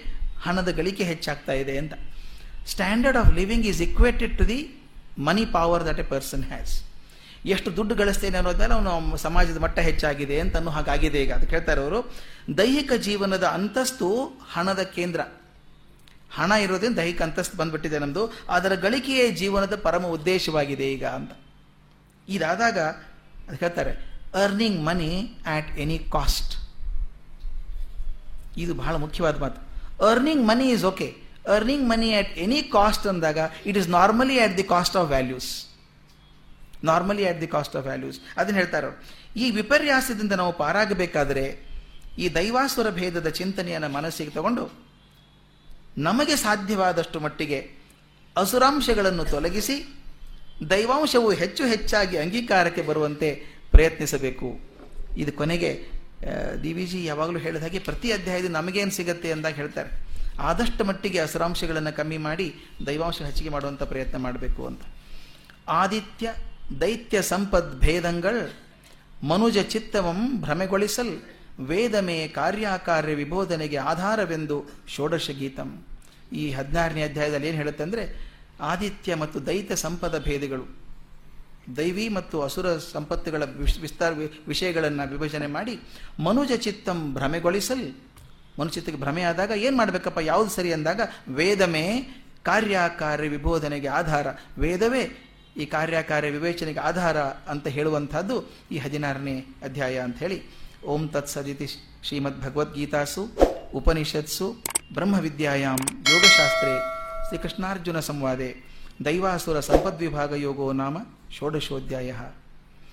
Speaker 1: ಹಣದ ಗಳಿಕೆ ಹೆಚ್ಚಾಗ್ತಾ ಇದೆ ಅಂತ. Standard of living is equated to the money power that a person has ಎಷ್ಟು ದುಡ್ಡು ಗಳಿಸ್ತೇನೆ ಅನ್ನೋದನ್ನ ಅವನು ಸಮಾಜದ ಮಟ್ಟ ಹೆಚ್ಚಾಗಿದೆ ಅಂತ ಅನ್ನೋ ಹಾಗಾಗಿದೆ ಈಗ. ಅದು ಕೇಳ್ತಾರೆ ಅವರು ದೈಹಿಕ ಜೀವನದ ಅಂತಸ್ತು ಹಣದ ಕೇಂದ್ರ. ಹಣ ಇರೋದೇ ದೈಹಿಕ ಅಂತಸ್ತು ಬಂದ್ಬಿಟ್ಟಿದೆ ನಮ್ಮದು ಅದರ ಗಳಿಕೆಯೇ ಜೀವನದ ಪರಮ ಉದ್ದೇಶವಾಗಿದೆ ಈಗ ಅಂತ. ಇದಾದಾಗ ಅದು ಹೇಳ್ತಾರೆ earning money at any cost ಇದು ಬಹಳ ಮುಖ್ಯವಾದ ಮಾತು. Earning money is okay earning money at any cost ಅಂದಾಗ it is normally at the cost of values normally at the cost of values ಅದನ್ನು ಹೇಳ್ತಾರೆ ಈ ವಿಪರ್ಯಾಸದಿಂದ ನಾವು ಪಾರಾಗಬೇಕಾದರೆ ಈ ದೈವಾಸುರ ಭೇದದ ಚಿಂತನೆಯನ್ನು ಮನಸ್ಸಿಗೆ ತಗೊಂಡು ನಮಗೆ ಸಾಧ್ಯವಾದಷ್ಟು ಮಟ್ಟಿಗೆ ಅಸುರಾಂಶಗಳನ್ನು ತೊಲಗಿಸಿ ದೈವಾಂಶವು ಹೆಚ್ಚು ಹೆಚ್ಚಾಗಿ ಅಂಗೀಕಾರಕ್ಕೆ ಬರುವಂತೆ ಪ್ರಯತ್ನಿಸಬೇಕು. ಇದು ಕೊನೆಗೆ ಡಿ ವಿ ಜಿ ಯಾವಾಗಲೂ ಹೇಳಿದ ಹಾಗೆ ಪ್ರತಿ ಅಧ್ಯಾಯದಲ್ಲಿ ನಮಗೇನು ಸಿಗತ್ತೆ ಅಂದಾಗ ಹೇಳ್ತಾರೆ, ಆದಷ್ಟು ಮಟ್ಟಿಗೆ ಅಸುರಾಂಶಗಳನ್ನು ಕಮ್ಮಿ ಮಾಡಿ ದೈವಾಂಶ ಹೆಚ್ಚಿಗೆ ಮಾಡುವಂಥ ಪ್ರಯತ್ನ ಮಾಡಬೇಕು ಅಂತ. ಆದಿತ್ಯ ದೈತ್ಯ ಸಂಪದ್ ಭೇದಂಗಳ್, ಮನುಜ ಚಿತ್ತವಂ ಭ್ರಮೆಗೊಳಿಸಲ್, ವೇದಮೇ ಕಾರ್ಯಾಕಾರ್ಯ ವಿಬೋಧನೆಗೆ ಆಧಾರವೆಂದು ಷೋಡಶ ಗೀತಂ ಈ ಹದಿನಾರನೇ ಅಧ್ಯಾಯದಲ್ಲಿ ಏನು ಹೇಳುತ್ತೆ ಅಂದರೆ, ಆದಿತ್ಯ ಮತ್ತು ದೈತ್ಯ ಸಂಪದ ಭೇದಗಳು. ದೈವಿ ಮತ್ತು ಅಸುರ ಸಂಪತ್ತುಗಳ ವಿಸ್- ವಿಸ್ತಾರ ವಿಷಯಗಳನ್ನು ವಿಭಜನೆ ಮಾಡಿ, ಮನುಜ ಚಿತ್ತಂ ಭ್ರಮೆಗೊಳಿಸಲ್. ಮನುಚಿತ್ತಕ್ಕೆ ಭ್ರಮೆ ಆದಾಗ ಏನು ಮಾಡಬೇಕಪ್ಪ? ಯಾವುದು ಸರಿ ಅಂದಾಗ, ವೇದಮೇ ಕಾರ್ಯಾಕಾರ್ಯ ವಿಬೋಧನೆಗೆ ಆಧಾರ. ವೇದವೇ ಈ ಕಾರ್ಯಕಾರ್ಯ ವಿವೇಚನೆಗೆ ಆಧಾರ ಅಂತ ಹೇಳುವಂಥದ್ದು ಈ ಹದಿನಾರನೇ ಅಧ್ಯಾಯ ಅಂತ ಹೇಳಿ. ಓಂ ತತ್ಸದಿತಿ ಶ್ರೀಮದ್ ಭಗವದ್ಗೀತಾಸು ಉಪನಿಷತ್ಸು, ಬ್ರಹ್ಮವಿದ್ಯಾಯಾಂ, ಯೋಗಶಾಸ್ತ್ರೇ, ಶ್ರೀಕೃಷ್ಣಾರ್ಜುನ ಸಂವಾದೆ, ದೈವಾಸುರ ಸಂಪದ್ವಿಭಾಗ ಯೋಗೋ ನಾಮ, ಷೋಡಶೋಧ್ಯಾಯ.